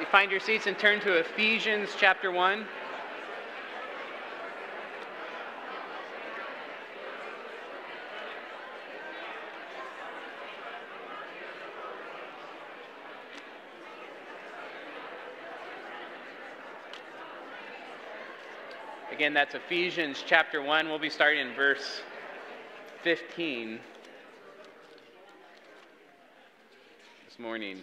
you find your seats and turn to Ephesians chapter 1. Again, that's Ephesians chapter 1. We'll be starting in verse 15 this morning.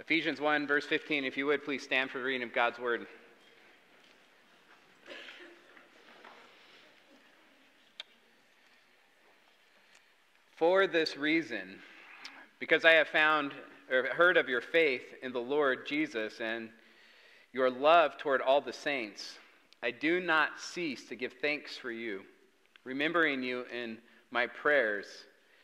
Ephesians 1, verse 15. If you would, please stand for the reading of God's word. For this reason, because I have found or heard of your faith in the Lord Jesus and your love toward all the saints, I do not cease to give thanks for you, remembering you in my prayers,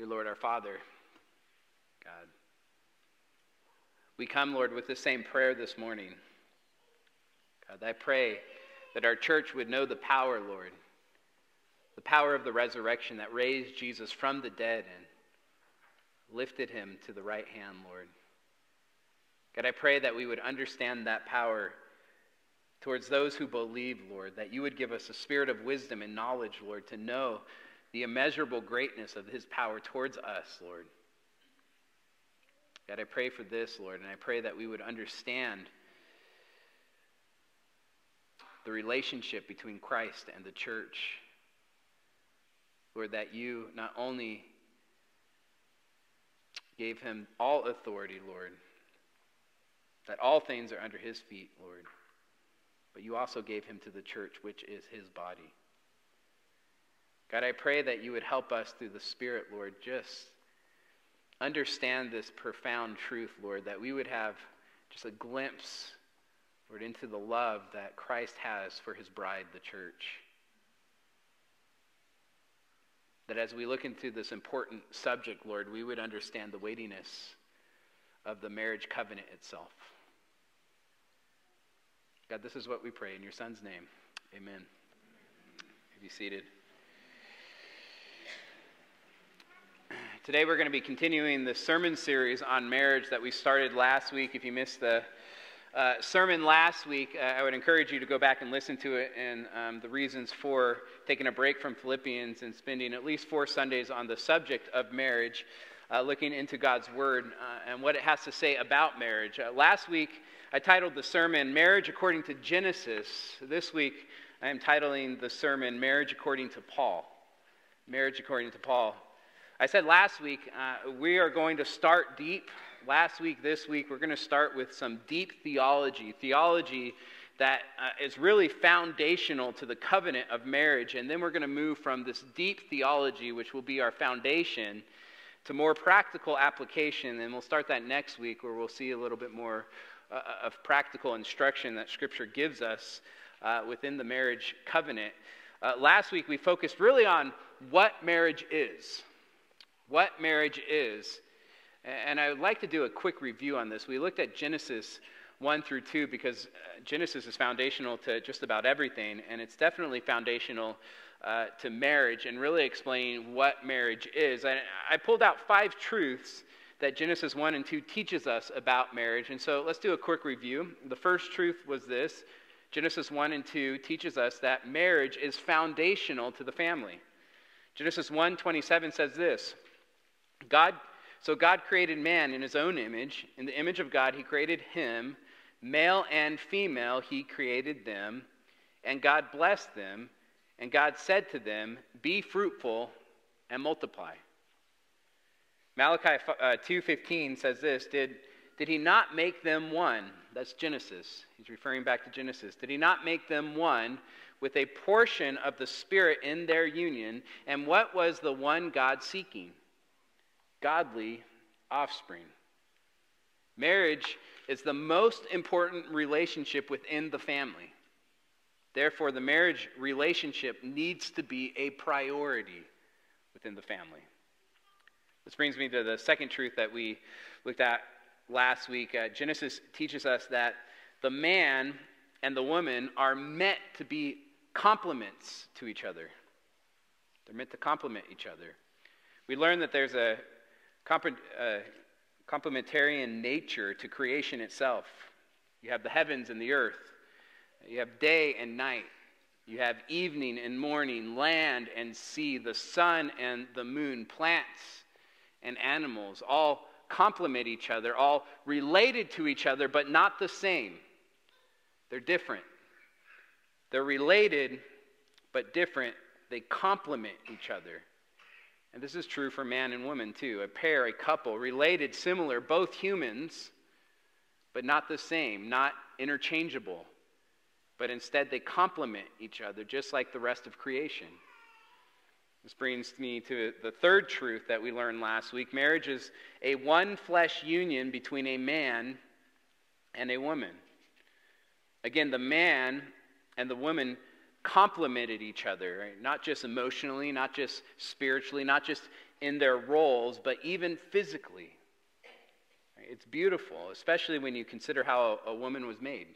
Dear Lord, our Father, God, we come, Lord, with the same prayer this morning. God, I pray that our church would know the power, Lord, the power of the resurrection that raised Jesus from the dead and lifted him to the right hand, Lord. God, I pray that we would understand that power towards those who believe, Lord, that you would give us a spirit of wisdom and knowledge, Lord, to know the immeasurable greatness of his power towards us, Lord. God, I pray for this, Lord, and I pray that we would understand the relationship between Christ and the church. Lord, that you not only gave him all authority, Lord, that all things are under his feet, Lord, but you also gave him to the church, which is his body. God, I pray that you would help us through the Spirit, Lord, just understand this profound truth, Lord, that we would have just a glimpse, Lord, into the love that Christ has for his bride, the church that as we look into this important subject, Lord, we would understand the weightiness of the marriage covenant itself. God, this is what we pray in your Son's name. Amen. Be seated. Today we're going to be continuing the sermon series on marriage that we started last week. If you missed the uh, sermon last week, uh, I would encourage you to go back and listen to it and um, the reasons for taking a break from Philippians and spending at least four Sundays on the subject of marriage, uh, looking into God's Word uh, and what it has to say about marriage. Uh, last week, I titled the sermon Marriage According to Genesis. This week, I am titling the sermon Marriage According to Paul. Marriage According to Paul. I said last week, uh, we are going to start deep last week, this week, we're going to start with some deep theology, theology that uh, is really foundational to the covenant of marriage. And then we're going to move from this deep theology, which will be our foundation, to more practical application. And we'll start that next week, where we'll see a little bit more uh, of practical instruction that Scripture gives us uh, within the marriage covenant. Uh, last week, we focused really on what marriage is. What marriage is. And I would like to do a quick review on this. We looked at Genesis 1 through 2 because uh, Genesis is foundational to just about everything, and it's definitely foundational uh, to marriage and really explaining what marriage is. I, I pulled out five truths that Genesis 1 and 2 teaches us about marriage. And so let's do a quick review. The first truth was this Genesis 1 and 2 teaches us that marriage is foundational to the family. Genesis 1:27 says this. God so God created man in his own image, in the image of God he created him, male and female he created them, and God blessed them, and God said to them, "Be fruitful and multiply." Malachi uh, 2:15 says this, did did he not make them one? That's Genesis. He's referring back to Genesis. Did he not make them one with a portion of the Spirit in their union? And what was the one God seeking? Godly offspring. Marriage is the most important relationship within the family. Therefore, the marriage relationship needs to be a priority within the family. This brings me to the second truth that we looked at last week, uh, Genesis teaches us that the man and the woman are meant to be complements to each other. They're meant to complement each other. We learn that there's a uh, complementarian nature to creation itself. You have the heavens and the earth, you have day and night, you have evening and morning, land and sea, the sun and the moon, plants and animals, all complement each other, all related to each other, but not the same. They're different. They're related, but different. They complement each other. And this is true for man and woman, too. A pair, a couple, related, similar, both humans, but not the same, not interchangeable. But instead, they complement each other, just like the rest of creation. This brings me to the third truth that we learned last week. Marriage is a one flesh union between a man and a woman. Again, the man and the woman complemented each other, right? not just emotionally, not just spiritually, not just in their roles, but even physically. It's beautiful, especially when you consider how a woman was made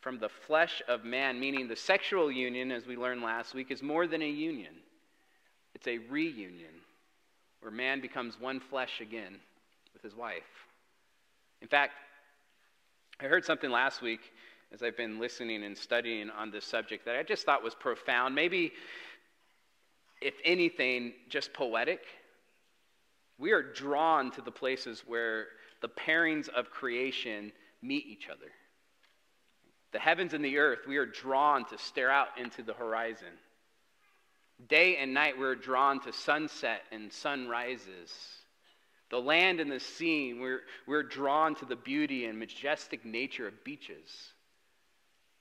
from the flesh of man, meaning the sexual union, as we learned last week, is more than a union. It's a reunion where man becomes one flesh again with his wife. In fact, I heard something last week as I've been listening and studying on this subject that I just thought was profound. Maybe, if anything, just poetic. We are drawn to the places where the pairings of creation meet each other. The heavens and the earth, we are drawn to stare out into the horizon. Day and night, we're drawn to sunset and sunrises. The land and the sea, we're, we're drawn to the beauty and majestic nature of beaches.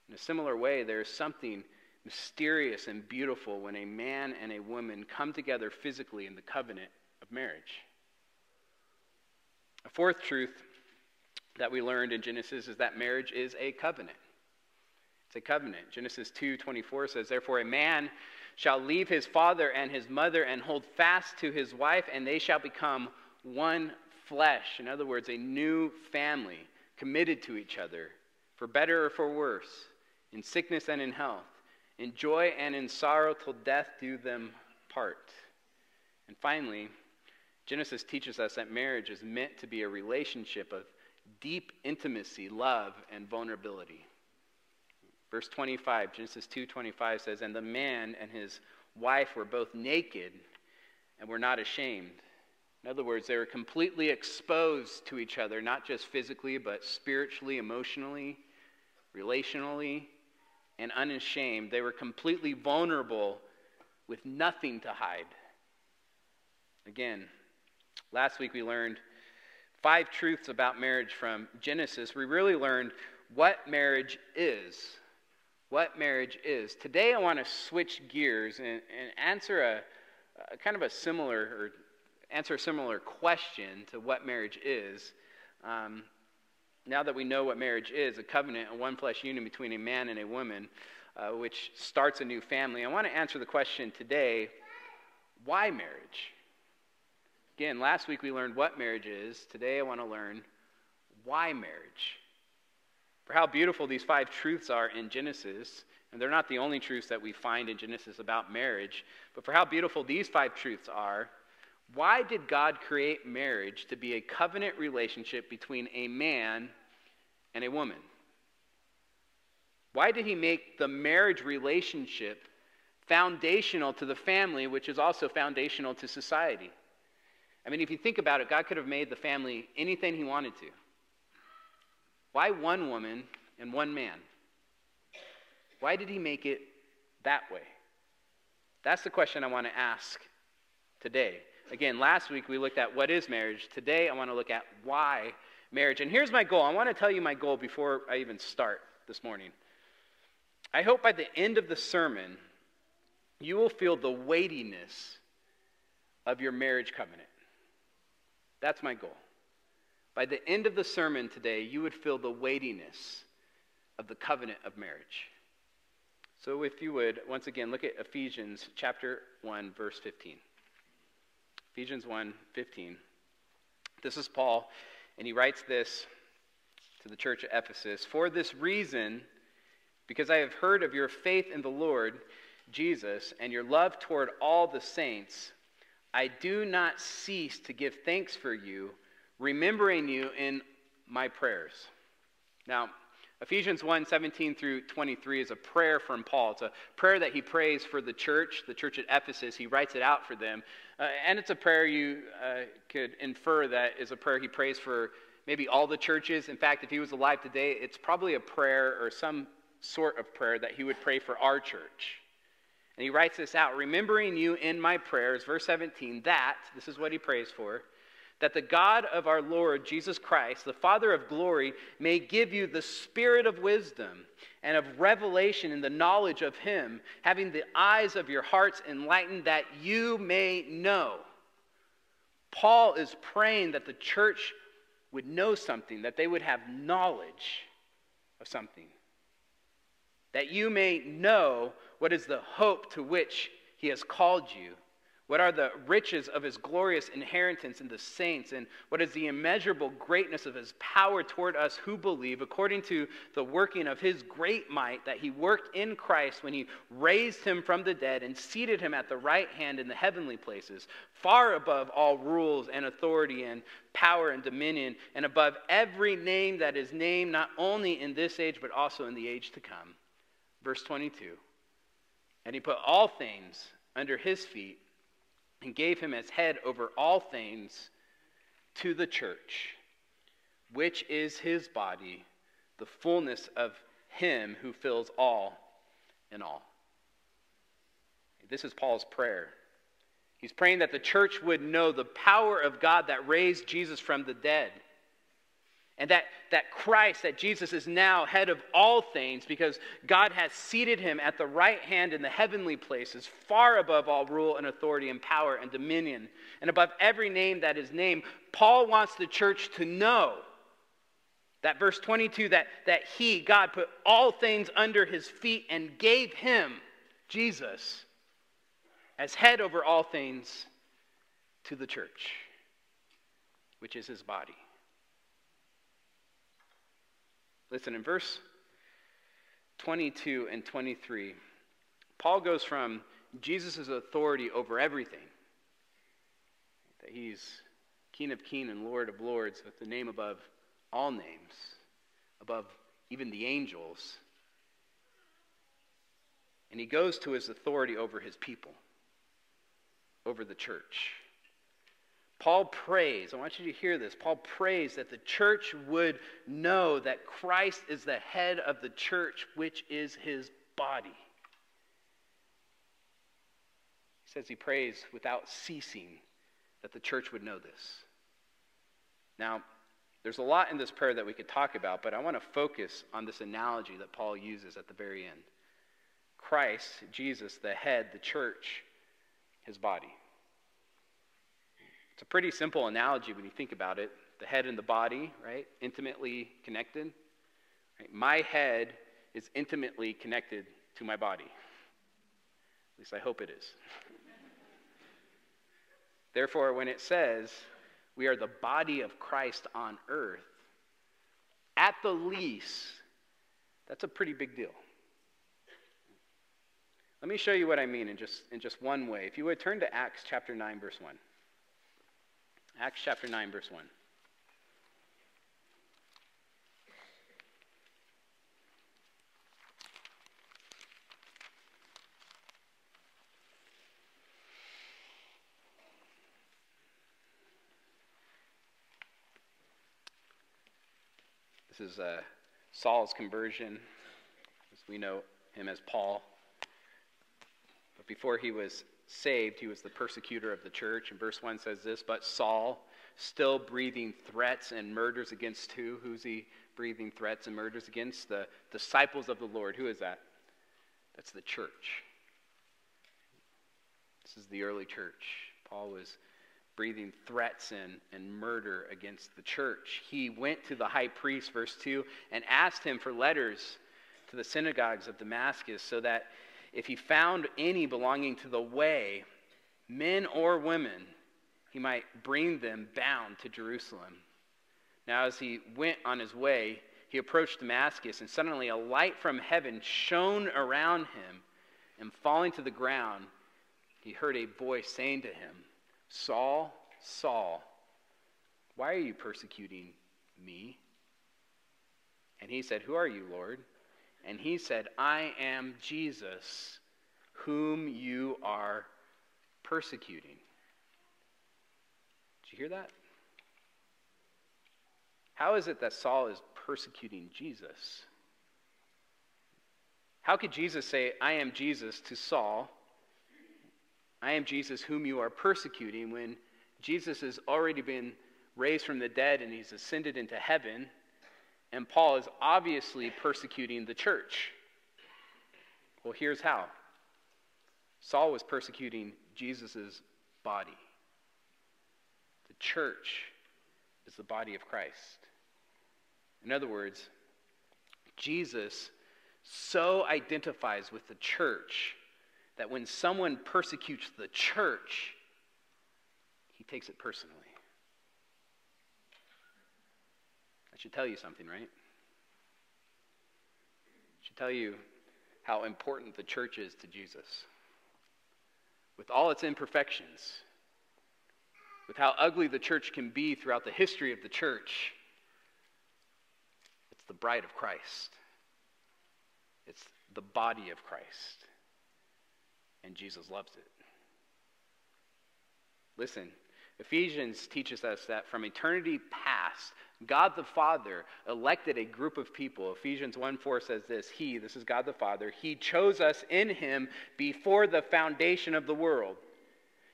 In a similar way, there is something mysterious and beautiful when a man and a woman come together physically in the covenant of marriage. A fourth truth that we learned in Genesis is that marriage is a covenant. It's a covenant. Genesis 2:24 says, "Therefore a man shall leave his father and his mother and hold fast to his wife, and they shall become one flesh." In other words, a new family committed to each other, for better or for worse, in sickness and in health, in joy and in sorrow till death do them part. And finally, Genesis teaches us that marriage is meant to be a relationship of deep intimacy, love, and vulnerability. Verse 25, Genesis 2:25 says, "And the man and his wife were both naked and were not ashamed." In other words, they were completely exposed to each other, not just physically, but spiritually, emotionally, relationally, and unashamed. They were completely vulnerable with nothing to hide. Again, last week we learned five truths about marriage from Genesis. We really learned what marriage is what marriage is. Today, I want to switch gears and, and answer a, a, kind of a similar or answer a similar question to what marriage is. Um, now that we know what marriage is, a covenant, a one flesh union between a man and a woman, uh, which starts a new family, I want to answer the question today why marriage? Again, last week we learned what marriage is. Today I want to learn why marriage for how beautiful these five truths are in Genesis. And they're not the only truths that we find in Genesis about marriage, but for how beautiful these five truths are. Why did God create marriage to be a covenant relationship between a man and a woman? Why did he make the marriage relationship foundational to the family, which is also foundational to society. I mean, if you think about it, God could have made the family anything He wanted to. Why one woman and one man? Why did He make it that way? That's the question I want to ask today. Again, last week we looked at what is marriage. Today I want to look at why marriage. And here's my goal. I want to tell you my goal before I even start this morning. I hope by the end of the sermon, you will feel the weightiness of your marriage covenant. That's my goal. By the end of the sermon today, you would feel the weightiness of the covenant of marriage. So, if you would, once again, look at Ephesians chapter 1, verse 15. Ephesians 1 15. This is Paul, and he writes this to the church at Ephesus For this reason, because I have heard of your faith in the Lord Jesus and your love toward all the saints, I do not cease to give thanks for you, remembering you in my prayers. Now, Ephesians 1 17 through 23 is a prayer from Paul. It's a prayer that he prays for the church, the church at Ephesus. He writes it out for them. Uh, and it's a prayer you uh, could infer that is a prayer he prays for maybe all the churches. In fact, if he was alive today, it's probably a prayer or some sort of prayer that he would pray for our church. And he writes this out Remembering you in my prayers, verse 17, that, this is what he prays for that the God of our Lord Jesus Christ, the Father of glory, may give you the spirit of wisdom and of revelation in the knowledge of Him, having the eyes of your hearts enlightened, that you may know. Paul is praying that the church would know something, that they would have knowledge of something, that you may know what is the hope to which He has called you what are the riches of his glorious inheritance in the saints? And what is the immeasurable greatness of his power toward us who believe, according to the working of his great might that he worked in Christ when he raised him from the dead and seated him at the right hand in the heavenly places, far above all rules and authority and power and dominion, and above every name that is named, not only in this age, but also in the age to come? Verse 22. And he put all things under his feet and gave him as head over all things to the church, which is his body, the fullness of him who fills all in all. This is Paul's prayer. He's praying that the church would know the power of God that raised Jesus from the dead and that, that Christ, that Jesus is now head of all things because God has seated him at the right hand in the heavenly places, far above all rule and authority and power and dominion, and above every name that is named. Paul wants the church to know that verse 22 that, that he, God, put all things under his feet and gave him, Jesus, as head over all things to the church, which is his body. Listen, in verse 22 and 23, Paul goes from Jesus' authority over everything, that he's King of kings and Lord of lords, with the name above all names, above even the angels. And he goes to his authority over his people, over the church. Paul prays, I want you to hear this. Paul prays that the church would know that Christ is the head of the church, which is his body. He says he prays without ceasing that the church would know this. Now, there's a lot in this prayer that we could talk about, but I want to focus on this analogy that Paul uses at the very end Christ, Jesus, the head, the church, his body. It's a pretty simple analogy when you think about it. The head and the body, right? Intimately connected. Right? My head is intimately connected to my body. At least I hope it is. Therefore, when it says we are the body of Christ on earth, at the least, that's a pretty big deal. Let me show you what I mean in just, in just one way. If you would turn to Acts chapter 9, verse 1. Acts chapter 9, verse 1. This is uh, Saul's conversion, as we know him as Paul. But before he was saved, he was the persecutor of the church. And verse 1 says this But Saul, still breathing threats and murders against who? Who's he breathing threats and murders against? The disciples of the Lord. Who is that? That's the church. This is the early church. Paul was breathing threats and, and murder against the church. He went to the high priest, verse 2, and asked him for letters to the synagogues of Damascus so that if he found any belonging to the way, men or women, he might bring them bound to Jerusalem. Now, as he went on his way, he approached Damascus, and suddenly a light from heaven shone around him. And falling to the ground, he heard a voice saying to him, Saul, Saul, why are you persecuting me? And he said, Who are you, Lord? And he said, I am Jesus, whom you are persecuting. Did you hear that? How is it that Saul is persecuting Jesus? How could Jesus say, I am Jesus to Saul? I am Jesus whom you are persecuting when Jesus has already been raised from the dead and he's ascended into heaven, and Paul is obviously persecuting the church. Well, here's how Saul was persecuting Jesus' body. The church is the body of Christ. In other words, Jesus so identifies with the church that when someone persecutes the church, he takes it personally. That should tell you something, right? It should tell you how important the church is to Jesus. With all its imperfections, with how ugly the church can be throughout the history of the church, it's the bride of Christ. It's the body of Christ and Jesus loves it. Listen, Ephesians teaches us that from eternity past, God the Father elected a group of people. Ephesians 1 4 says this He, this is God the Father, He chose us in Him before the foundation of the world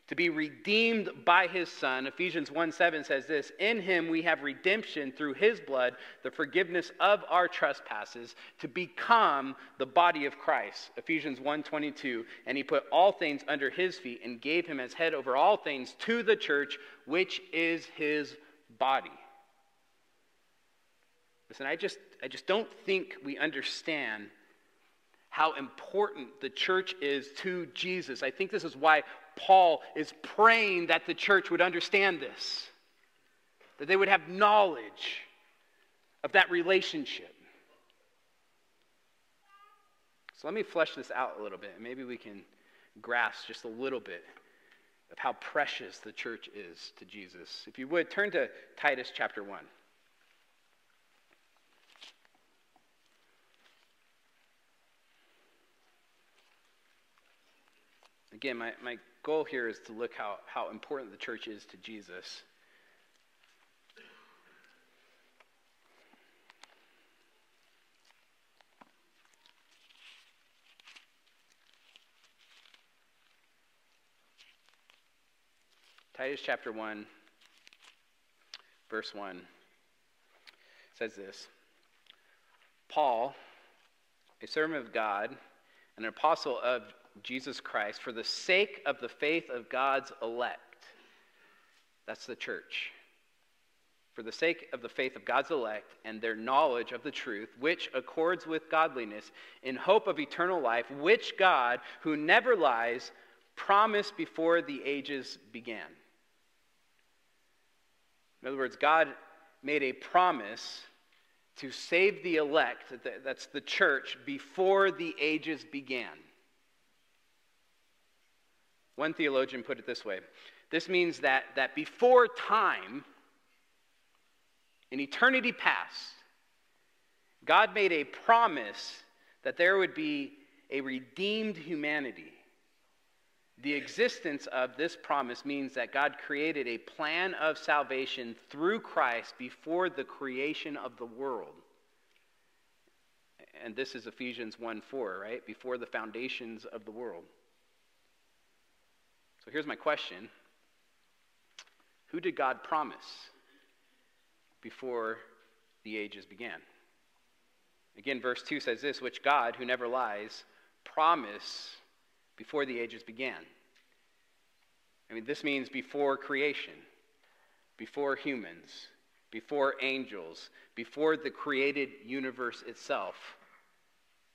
to be redeemed by his son. Ephesians 1 7 says this In him we have redemption through his blood, the forgiveness of our trespasses, to become the body of Christ. Ephesians 1 22. And he put all things under his feet and gave him as head over all things to the church, which is his body. Listen, I just, I just don't think we understand how important the church is to Jesus. I think this is why Paul is praying that the church would understand this, that they would have knowledge of that relationship. So let me flesh this out a little bit, and maybe we can grasp just a little bit of how precious the church is to Jesus. If you would, turn to Titus chapter 1. Again, my, my goal here is to look how, how important the church is to Jesus. Titus chapter 1, verse 1 says this Paul, a servant of God, an apostle of Jesus Christ for the sake of the faith of God's elect. That's the church. For the sake of the faith of God's elect and their knowledge of the truth, which accords with godliness, in hope of eternal life, which God, who never lies, promised before the ages began. In other words, God made a promise to save the elect, that's the church, before the ages began. One theologian put it this way this means that, that before time, in eternity past, God made a promise that there would be a redeemed humanity. The existence of this promise means that God created a plan of salvation through Christ before the creation of the world. And this is Ephesians 1 4, right? Before the foundations of the world. So here's my question Who did God promise before the ages began? Again, verse 2 says this which God, who never lies, promised before the ages began. I mean, this means before creation, before humans, before angels, before the created universe itself.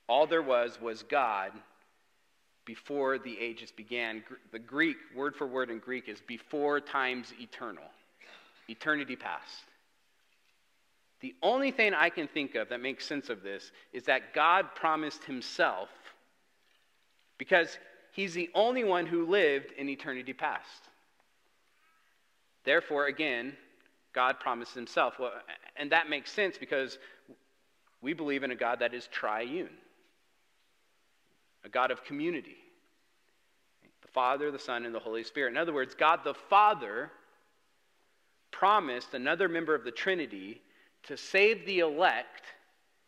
All there was was God before the ages began. The Greek, word for word in Greek, is before times eternal, eternity past. The only thing I can think of that makes sense of this is that God promised himself because he's the only one who lived in eternity past. Therefore, again, God promised himself. Well, and that makes sense because we believe in a God that is triune, a God of community the Father, the Son, and the Holy Spirit. In other words, God the Father promised another member of the Trinity to save the elect.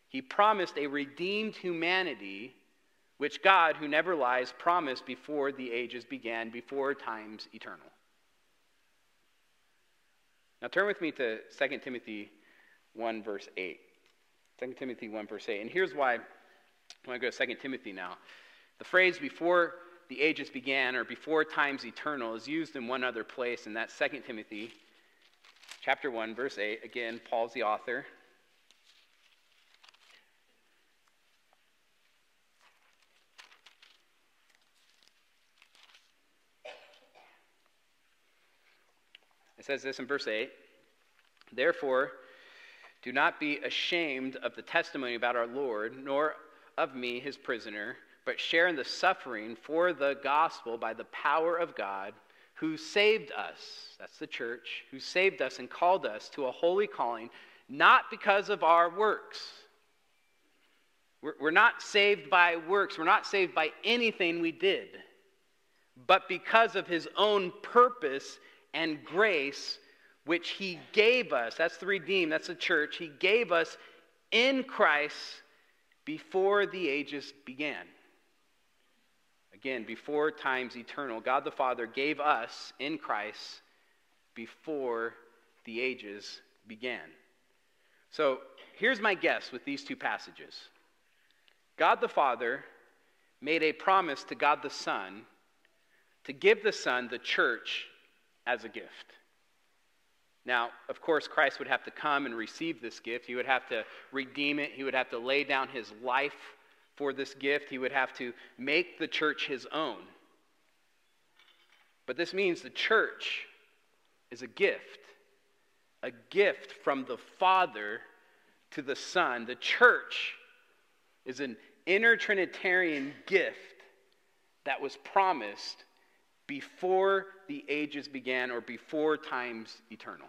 He promised a redeemed humanity which God, who never lies, promised before the ages began, before times eternal. Now turn with me to 2 Timothy 1, verse 8. 2 Timothy 1, verse 8. And here's why I want to go to 2 Timothy now. The phrase before the ages began or before times eternal is used in one other place, and that's 2 Timothy chapter 1, verse 8. Again, Paul's the author. It says this in verse 8 Therefore, do not be ashamed of the testimony about our Lord, nor of me, his prisoner, but share in the suffering for the gospel by the power of God who saved us. That's the church, who saved us and called us to a holy calling, not because of our works. We're not saved by works, we're not saved by anything we did, but because of his own purpose and grace which he gave us. That's the redeemed, that's the church. He gave us in Christ before the ages began. Again, before times eternal, God the Father gave us in Christ before the ages began. So here's my guess with these two passages God the Father made a promise to God the Son to give the Son the church as a gift. Now, of course, Christ would have to come and receive this gift. He would have to redeem it. He would have to lay down his life for this gift. He would have to make the church his own. But this means the church is a gift, a gift from the Father to the Son. The church is an inner Trinitarian gift that was promised before the ages began or before times eternal.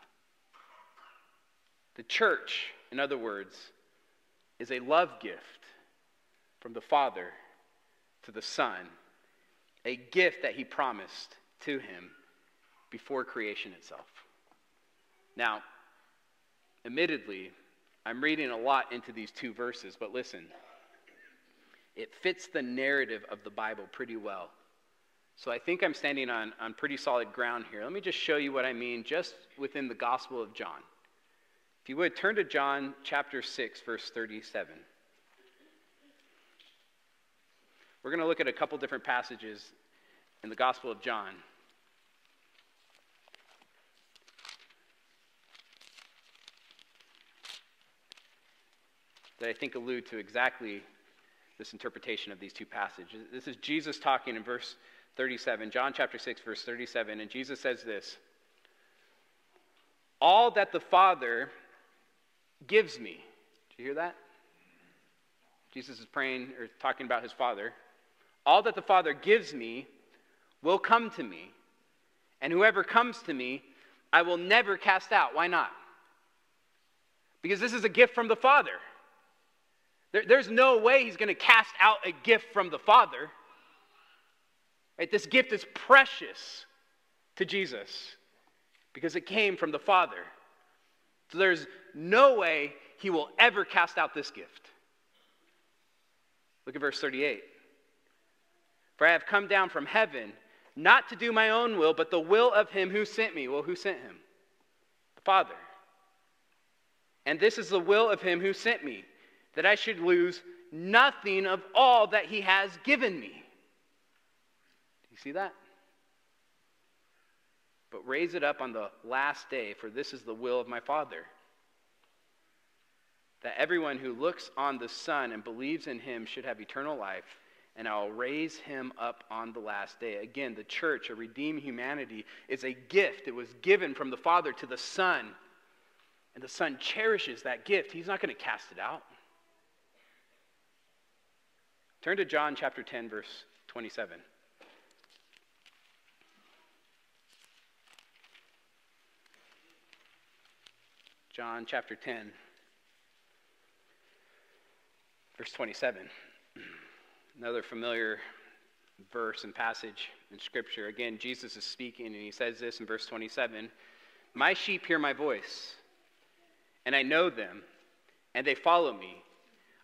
The church, in other words, is a love gift from the Father to the Son, a gift that He promised to Him before creation itself. Now, admittedly, I'm reading a lot into these two verses, but listen, it fits the narrative of the Bible pretty well. So I think I'm standing on, on pretty solid ground here. Let me just show you what I mean just within the Gospel of John. If you would, turn to John chapter 6, verse 37. We're going to look at a couple different passages in the Gospel of John. That I think allude to exactly this interpretation of these two passages. This is Jesus talking in verse 37, John chapter 6, verse 37. And Jesus says this All that the Father gives me. Do you hear that? Jesus is praying or talking about his Father. All that the Father gives me will come to me. And whoever comes to me, I will never cast out. Why not? Because this is a gift from the Father. There, there's no way he's going to cast out a gift from the Father. Right? This gift is precious to Jesus because it came from the Father. So there's no way he will ever cast out this gift. Look at verse 38. For I have come down from heaven, not to do my own will, but the will of him who sent me. Well, who sent him? The Father. And this is the will of him who sent me, that I should lose nothing of all that he has given me. You see that? But raise it up on the last day, for this is the will of my Father. That everyone who looks on the Son and believes in him should have eternal life, and I'll raise him up on the last day. Again, the church, a redeemed humanity, is a gift. It was given from the Father to the Son. And the Son cherishes that gift. He's not going to cast it out. Turn to John chapter 10, verse 27. John chapter 10, verse 27. Another familiar verse and passage in Scripture. Again, Jesus is speaking, and he says this in verse 27 My sheep hear my voice, and I know them, and they follow me.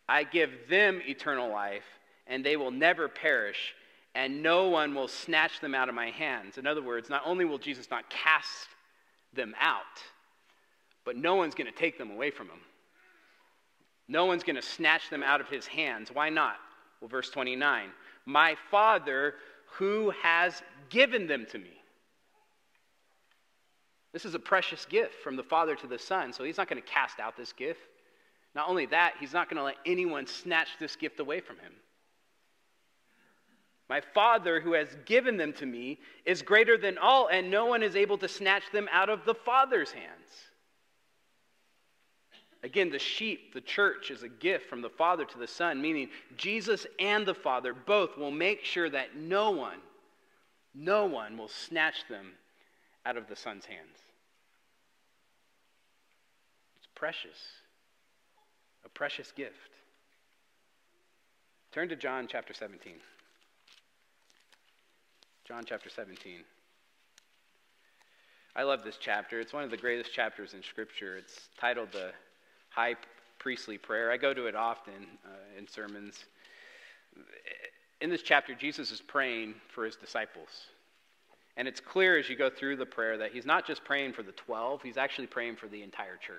I give them eternal life and they will never perish, and no one will snatch them out of my hands. In other words, not only will Jesus not cast them out, but no one's going to take them away from him. No one's going to snatch them out of his hands. Why not? Well, verse 29 My Father who has given them to me. This is a precious gift from the Father to the Son, so he's not going to cast out this gift. Not only that, he's not going to let anyone snatch this gift away from him. My Father, who has given them to me, is greater than all, and no one is able to snatch them out of the Father's hands. Again, the sheep, the church, is a gift from the Father to the Son, meaning Jesus and the Father both will make sure that no one, no one will snatch them out of the Son's hands. It's precious, a precious gift. Turn to John chapter 17. John chapter 17. I love this chapter. It's one of the greatest chapters in Scripture. It's titled the High Priestly Prayer. I go to it often uh, in sermons. In this chapter, Jesus is praying for his disciples. And it's clear as you go through the prayer that he's not just praying for the 12, he's actually praying for the entire church.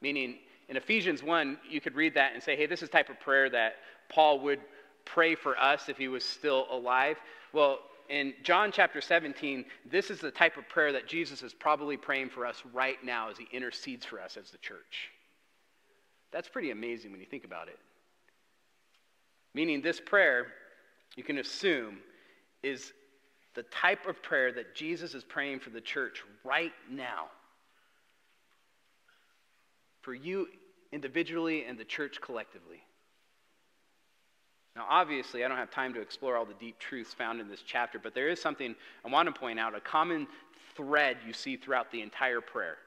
Meaning, in Ephesians 1, you could read that and say, hey, this is type of prayer that Paul would pray for us if he was still alive. Well, in John chapter 17, this is the type of prayer that Jesus is probably praying for us right now as he intercedes for us as the church. That's pretty amazing when you think about it. Meaning, this prayer, you can assume, is the type of prayer that Jesus is praying for the church right now. For you individually and the church collectively. Now, obviously, I don't have time to explore all the deep truths found in this chapter, but there is something I want to point out a common thread you see throughout the entire prayer.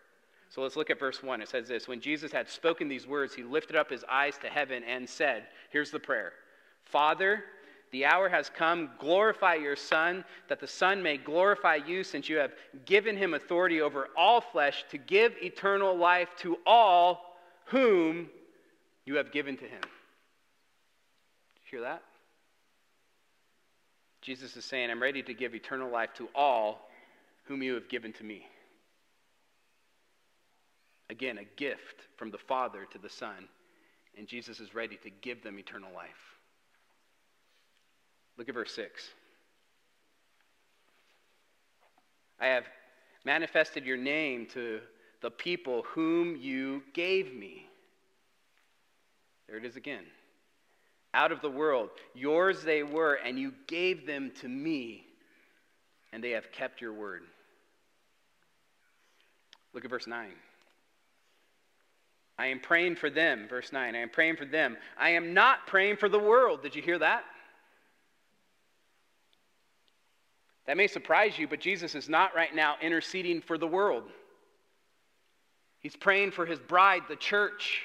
So let's look at verse 1. It says this When Jesus had spoken these words, he lifted up his eyes to heaven and said, Here's the prayer Father, the hour has come. Glorify your Son, that the Son may glorify you, since you have given him authority over all flesh to give eternal life to all whom you have given to him. Hear that? Jesus is saying, I'm ready to give eternal life to all whom you have given to me. Again, a gift from the Father to the Son, and Jesus is ready to give them eternal life. Look at verse 6. I have manifested your name to the people whom you gave me. There it is again out of the world. Yours they were, and you gave them to me, and they have kept your word. Look at verse 9. I am praying for them. Verse 9. I am praying for them. I am not praying for the world. Did you hear that? That may surprise you, but Jesus is not right now interceding for the world. He's praying for his bride, the church.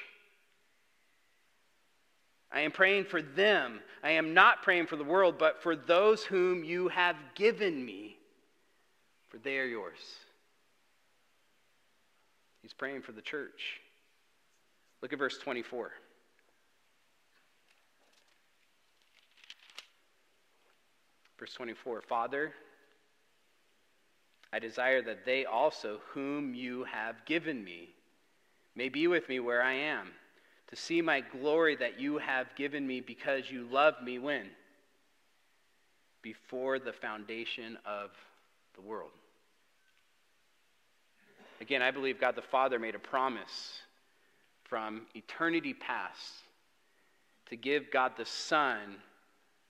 I am praying for them. I am not praying for the world, but for those whom you have given me, for they are yours. He's praying for the church. Look at verse 24. Verse 24 Father, I desire that they also, whom you have given me, may be with me where I am to see my glory that you have given me because you loved me when? Before the foundation of the world. Again, I believe God the Father made a promise from eternity past to give God the Son,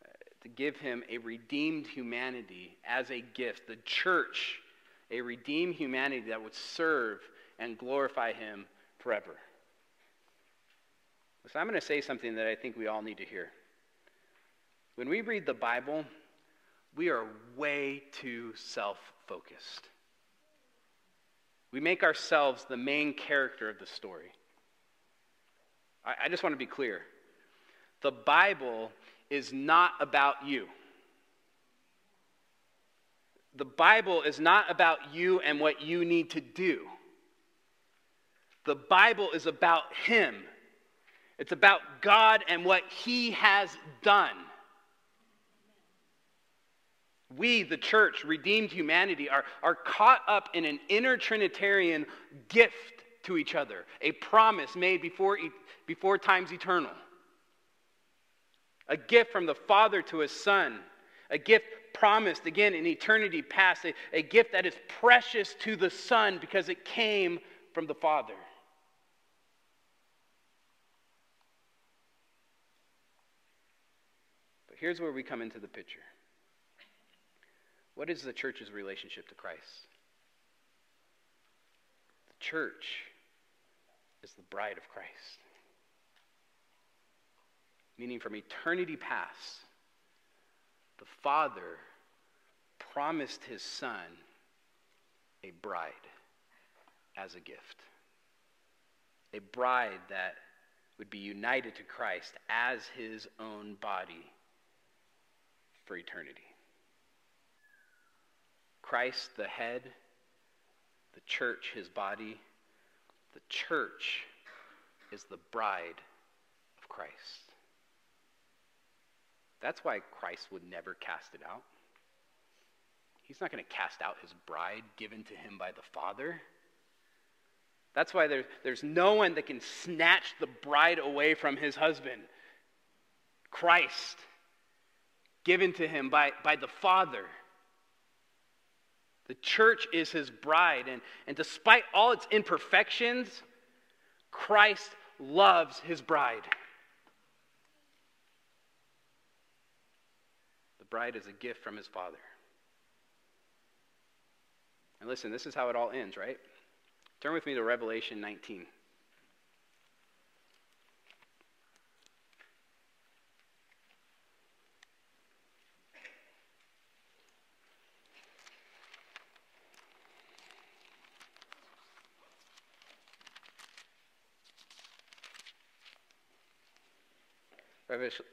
uh, to give him a redeemed humanity as a gift, the church, a redeemed humanity that would serve and glorify him forever. So I'm going to say something that I think we all need to hear. When we read the Bible, we are way too self focused. We make ourselves the main character of the story. I, I just want to be clear. The Bible is not about you. The Bible is not about you and what you need to do. The Bible is about Him. It's about God and what He has done. We, the church, redeemed humanity, are, are caught up in an inner Trinitarian gift to each other, a promise made before, before time's eternal. A gift from the Father to His Son, a gift promised again in eternity past, a, a gift that is precious to the Son because it came from the Father. But here's where we come into the picture. What is the church's relationship to Christ? The church is the bride of Christ. Meaning, from eternity past, the Father promised his Son a bride as a gift. A bride that would be united to Christ as his own body for eternity. Christ, the head, the church, his body. The church is the bride of Christ. That's why Christ would never cast it out. He's not going to cast out his bride given to him by the Father. That's why there, there's no one that can snatch the bride away from his husband. Christ, given to him by, by the Father. The church is his bride. And, and despite all its imperfections, Christ loves his bride. The bride is a gift from his father. And listen, this is how it all ends, right? Turn with me to Revelation 19.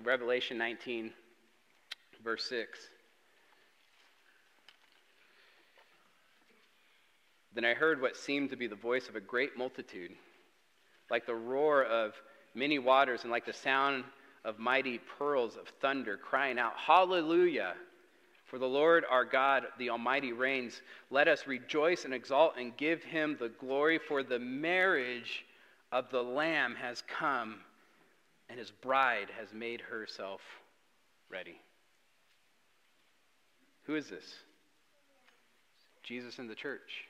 Revelation 19, verse 6. Then I heard what seemed to be the voice of a great multitude, like the roar of many waters and like the sound of mighty pearls of thunder, crying out, Hallelujah! For the Lord our God, the Almighty, reigns. Let us rejoice and exult and give him the glory, for the marriage of the Lamb has come and his bride has made herself ready. Who is this? Jesus and the church.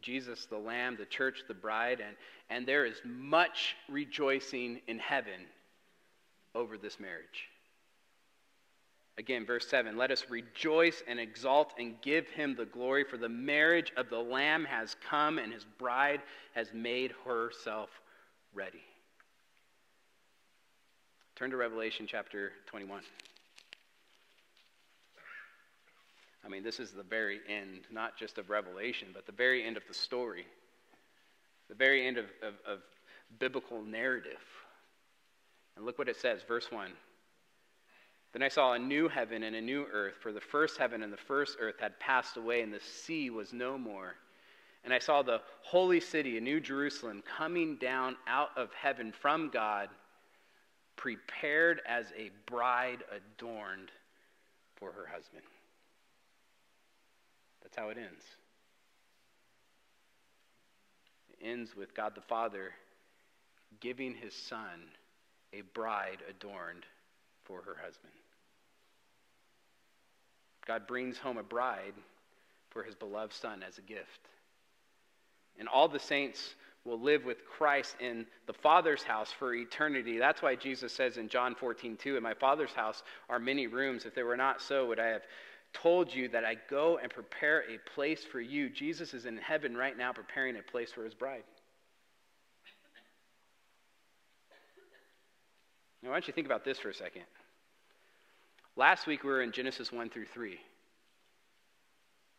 Jesus, the Lamb, the church, the bride, and, and there is much rejoicing in heaven over this marriage. Again, verse 7 Let us rejoice and exalt and give him the glory, for the marriage of the Lamb has come, and his bride has made herself ready. Turn to Revelation chapter 21. I mean, this is the very end, not just of Revelation, but the very end of the story, the very end of, of, of biblical narrative. And look what it says, verse 1. Then I saw a new heaven and a new earth, for the first heaven and the first earth had passed away, and the sea was no more. And I saw the holy city, a new Jerusalem, coming down out of heaven from God prepared as a bride adorned for her husband. That's how it ends. It ends with God the Father giving his son a bride adorned for her husband. God brings home a bride for his beloved son as a gift. And all the saints will live with Christ in the Father's house for eternity. That's why Jesus says in John 14, 2, In my Father's house are many rooms. If they were not so, would I have told you that I go and prepare a place for you? Jesus is in heaven right now preparing a place for his bride. Now, why don't you think about this for a second? Last week we were in Genesis 1 through 3.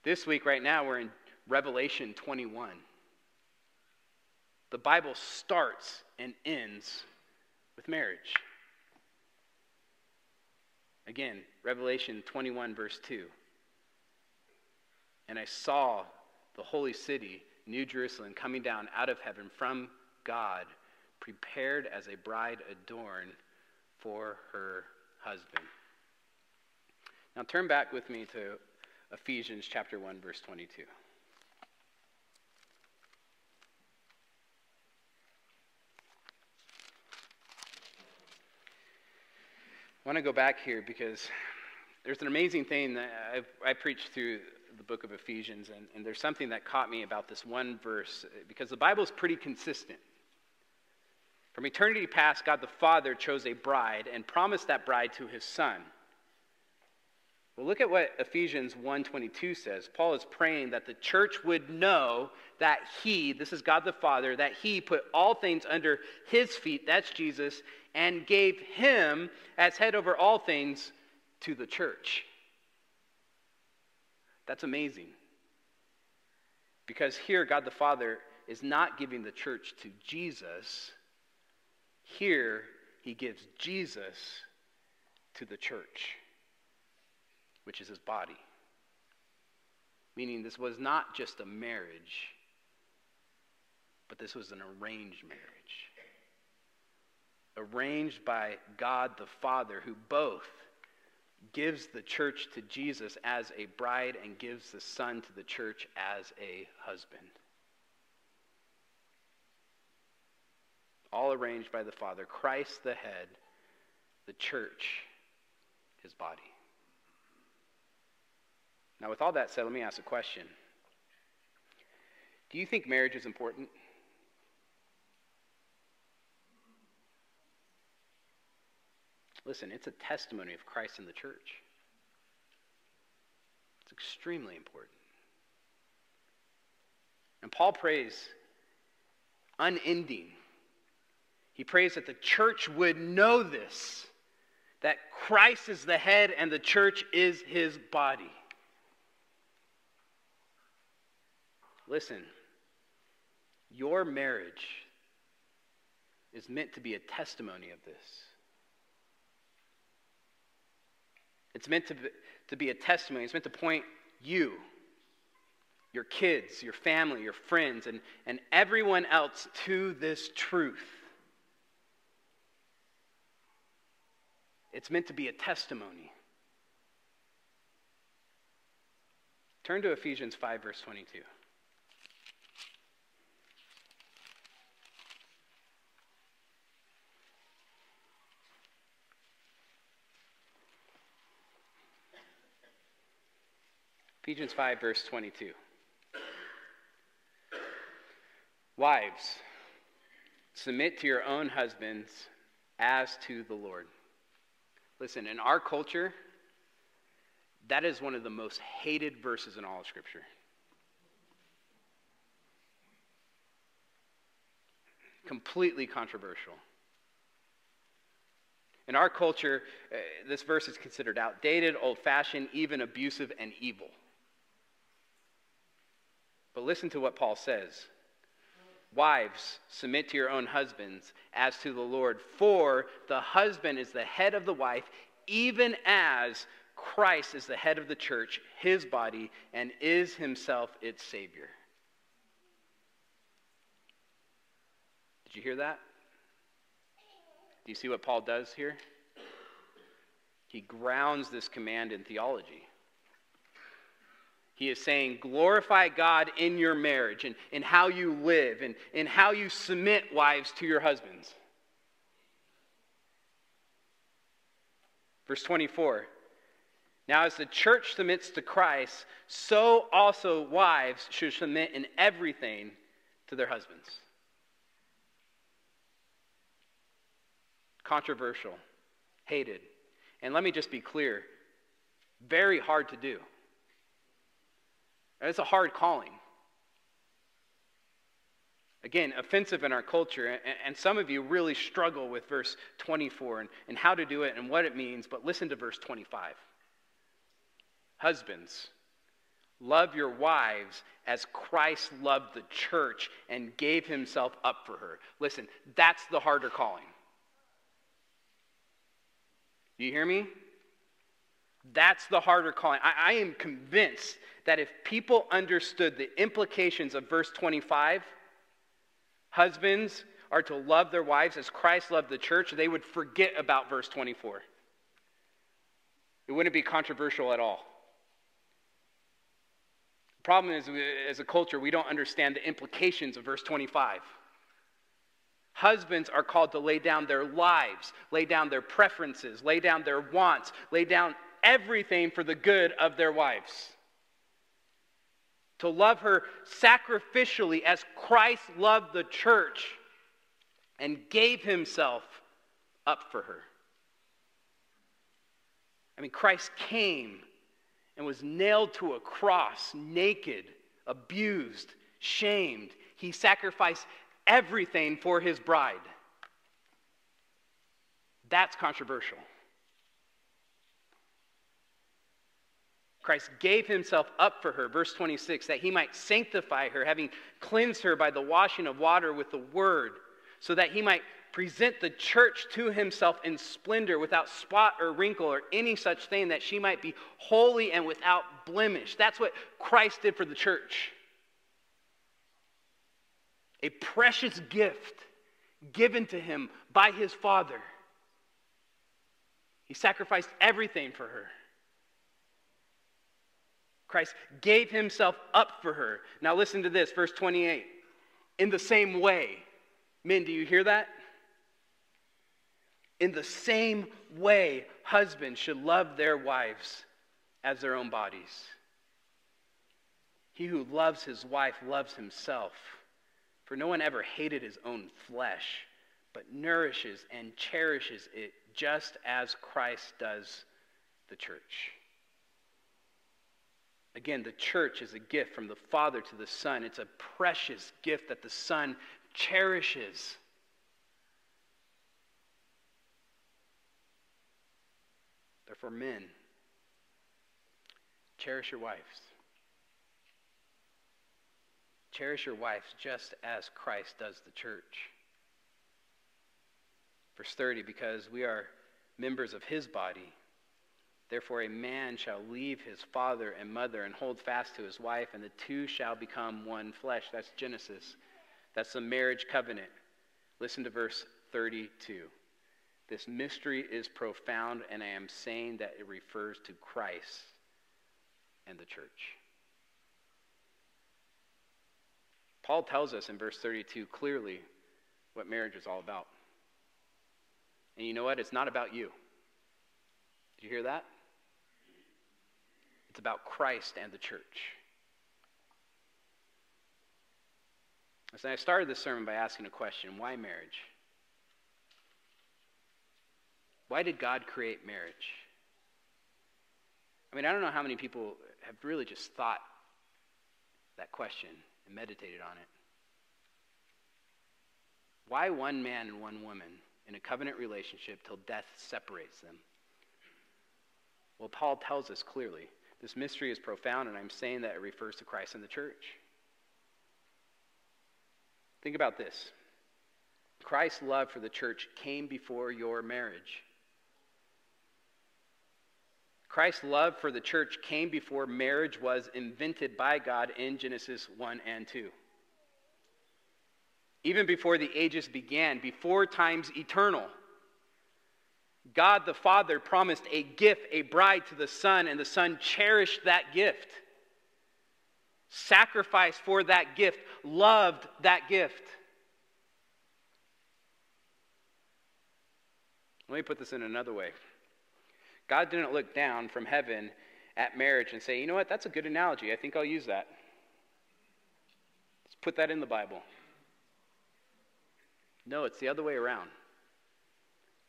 This week, right now, we're in Revelation 21. The Bible starts and ends with marriage. Again, Revelation 21, verse 2. And I saw the holy city, New Jerusalem, coming down out of heaven from God, prepared as a bride adorned for her husband. Now turn back with me to Ephesians chapter 1 verse 22. I want to go back here because there's an amazing thing that I've, i preached through the book of Ephesians, and, and there's something that caught me about this one verse because the Bible is pretty consistent. From eternity past, God the Father chose a bride and promised that bride to his Son. Well, look at what Ephesians 1:22 says. Paul is praying that the church would know that he, this is God the Father, that he put all things under his feet, that's Jesus, and gave him as head over all things to the church. That's amazing. Because here God the Father is not giving the church to Jesus. Here he gives Jesus to the church which is his body. Meaning, this was not just a marriage, but this was an arranged marriage. Arranged by God the Father, who both gives the church to Jesus as a bride and gives the Son to the church as a husband. All arranged by the Father. Christ the head, the church, his body. Now, with all that said, let me ask a question Do you think marriage is important? Listen, it's a testimony of Christ in the church. It's extremely important. And Paul prays unending. He prays that the church would know this that Christ is the head and the church is his body. Listen, your marriage is meant to be a testimony of this. It's meant to be, to be a testimony. It's meant to point you, your kids, your family, your friends, and, and everyone else to this truth. It's meant to be a testimony. Turn to Ephesians 5, verse 22. Ephesians 5, verse 22. Wives, submit to your own husbands as to the Lord. Listen, in our culture, that is one of the most hated verses in all of Scripture. Completely controversial. In our culture, uh, this verse is considered outdated, old fashioned, even abusive, and evil. But listen to what Paul says. Wives, submit to your own husbands as to the Lord, for the husband is the head of the wife, even as Christ is the head of the church, his body, and is himself its Savior. Did you hear that? Do you see what Paul does here? he grounds this command in theology. He is saying, glorify God in your marriage and in how you live and in how you submit wives to your husbands. Verse 24 Now, as the church submits to Christ, so also wives should submit in everything to their husbands. Controversial, hated. And let me just be clear very hard to do. It's a hard calling. Again, offensive in our culture, and some of you really struggle with verse 24 and, how to do it and what it means, but listen to verse 25. Husbands, love your wives as Christ loved the church and gave himself up for her. Listen, that's the harder calling. You hear me? That's the harder calling. I, I am convinced that if people understood the implications of verse 25, husbands are to love their wives as Christ loved the church, they would forget about verse 24. It wouldn't be controversial at all. The problem is, as a culture, we don't understand the implications of verse 25. Husbands are called to lay down their lives, lay down their preferences, lay down their wants, lay down everything for the good of their wives. To love her sacrificially as Christ loved the church and gave himself up for her. I mean, Christ came and was nailed to a cross, naked, abused, shamed. He sacrificed everything for his bride. That's controversial. Christ gave himself up for her, verse 26, that he might sanctify her, having cleansed her by the washing of water with the word, so that he might present the church to himself in splendor, without spot or wrinkle or any such thing, that she might be holy and without blemish. That's what Christ did for the church. A precious gift given to him by his Father. He sacrificed everything for her. Christ gave himself up for her. Now, listen to this, verse 28. In the same way, men, do you hear that? In the same way, husbands should love their wives as their own bodies. He who loves his wife loves himself. For no one ever hated his own flesh, but nourishes and cherishes it just as Christ does the church. Again, the church is a gift from the Father to the Son. It's a precious gift that the Son cherishes. Therefore, men, cherish your wives. Cherish your wives just as Christ does the church. Verse 30 because we are members of his body Therefore, a man shall leave his father and mother and hold fast to his wife, and the two shall become one flesh. That's Genesis. That's the marriage covenant. Listen to verse 32. This mystery is profound, and I am saying that it refers to Christ and the church. Paul tells us in verse 32 clearly what marriage is all about. And you know what? It's not about you. Did you hear that? It's about Christ and the church. So I started this sermon by asking a question why marriage? Why did God create marriage? I mean, I don't know how many people have really just thought that question and meditated on it. Why one man and one woman in a covenant relationship till death separates them? Well, Paul tells us clearly this mystery is profound, and I'm saying that it refers to Christ and the church. Think about this Christ's love for the church came before your marriage. Christ's love for the church came before marriage was invented by God in Genesis 1 and 2. Even before the ages began, before times eternal. God the Father promised a gift, a bride to the Son, and the Son cherished that gift, sacrificed for that gift, loved that gift. Let me put this in another way God didn't look down from heaven at marriage and say, you know what, that's a good analogy. I think I'll use that. Let's put that in the Bible. No, it's the other way around.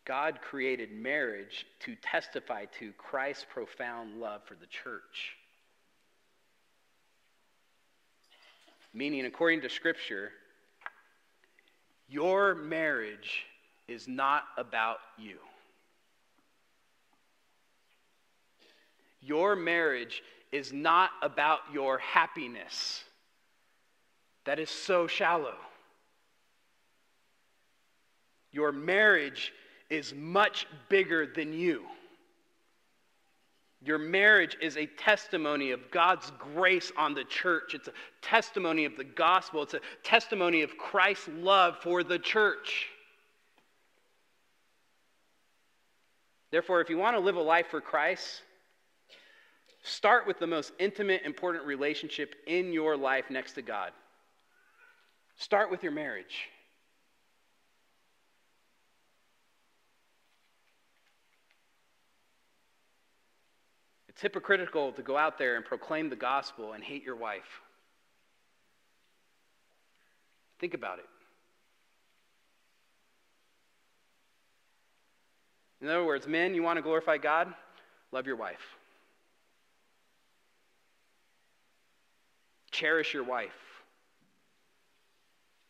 God created marriage to testify to Christ's profound love for the church. Meaning, according to Scripture, your marriage is not about you. Your marriage is not about your happiness. That is so shallow. Your marriage is much bigger than you. Your marriage is a testimony of God's grace on the church. It's a testimony of the gospel. It's a testimony of Christ's love for the church. Therefore, if you want to live a life for Christ, start with the most intimate, important relationship in your life next to God. Start with your marriage. It's hypocritical to go out there and proclaim the gospel and hate your wife. Think about it. In other words, men, you want to glorify God? Love your wife. Cherish your wife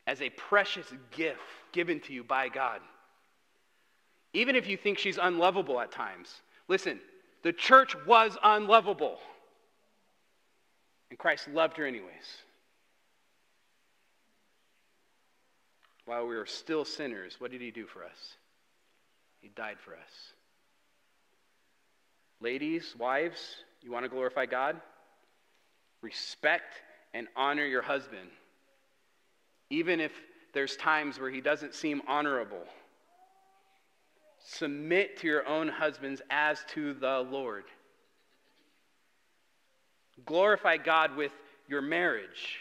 as a precious gift given to you by God. Even if you think she's unlovable at times. Listen, the church was unlovable. And Christ loved her anyways. While we were still sinners, what did he do for us? He died for us. Ladies, wives, you want to glorify God? Respect and honor your husband, even if there's times where he doesn't seem honorable. Submit to your own husbands as to the Lord. Glorify God with your marriage.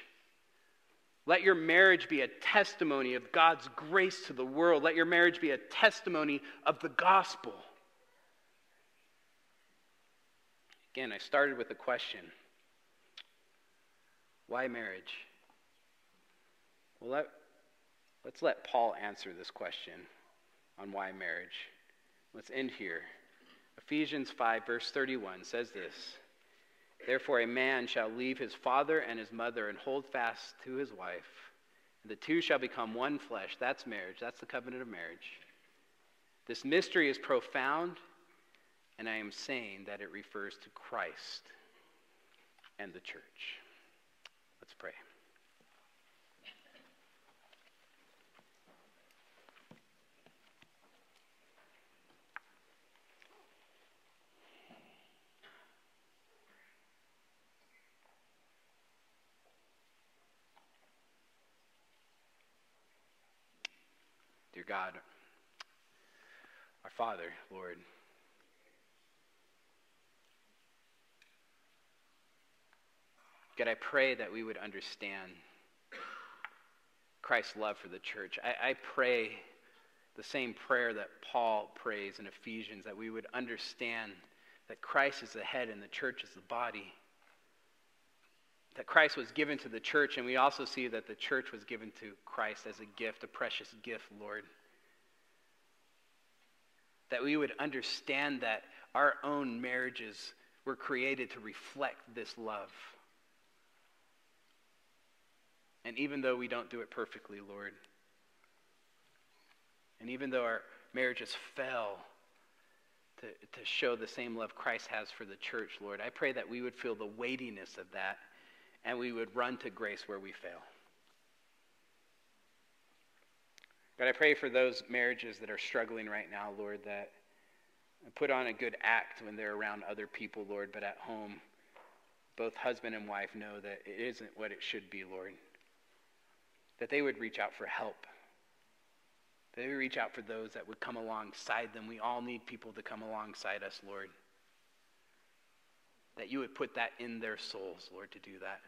Let your marriage be a testimony of God's grace to the world. Let your marriage be a testimony of the gospel. Again, I started with a question Why marriage? Well, let, let's let Paul answer this question on why marriage. Let's end here. Ephesians 5, verse 31 says this Therefore, a man shall leave his father and his mother and hold fast to his wife, and the two shall become one flesh. That's marriage. That's the covenant of marriage. This mystery is profound, and I am saying that it refers to Christ and the church. Let's pray. Dear God, our Father, Lord, God, I pray that we would understand Christ's love for the church. I, I, pray the same prayer that Paul prays in Ephesians, that we would understand that Christ is the head and the church is the body. That Christ was given to the church, and we also see that the church was given to Christ as a gift, a precious gift, Lord that we would understand that our own marriages were created to reflect this love. And even though we don't do it perfectly, Lord, and even though our marriages fell to, to show the same love Christ has for the church, Lord, I pray that we would feel the weightiness of that and we would run to grace where we fail. God, I pray for those marriages that are struggling right now, Lord, that put on a good act when they're around other people, Lord, but at home, both husband and wife know that it isn't what it should be, Lord. That they would reach out for help. That we reach out for those that would come alongside them. We all need people to come alongside us, Lord. That you would put that in their souls, Lord, to do that.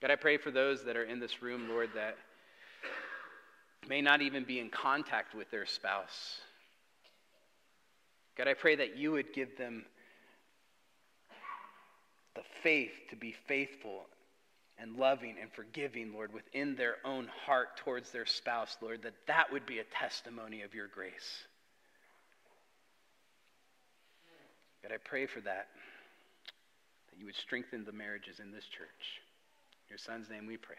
God, I pray for those that are in this room, Lord, that may not even be in contact with their spouse. God, I pray that you would give them the faith to be faithful and loving and forgiving, Lord, within their own heart towards their spouse, Lord, that that would be a testimony of your grace. God, I pray for that, that you would strengthen the marriages in this church. In your son's name we pray.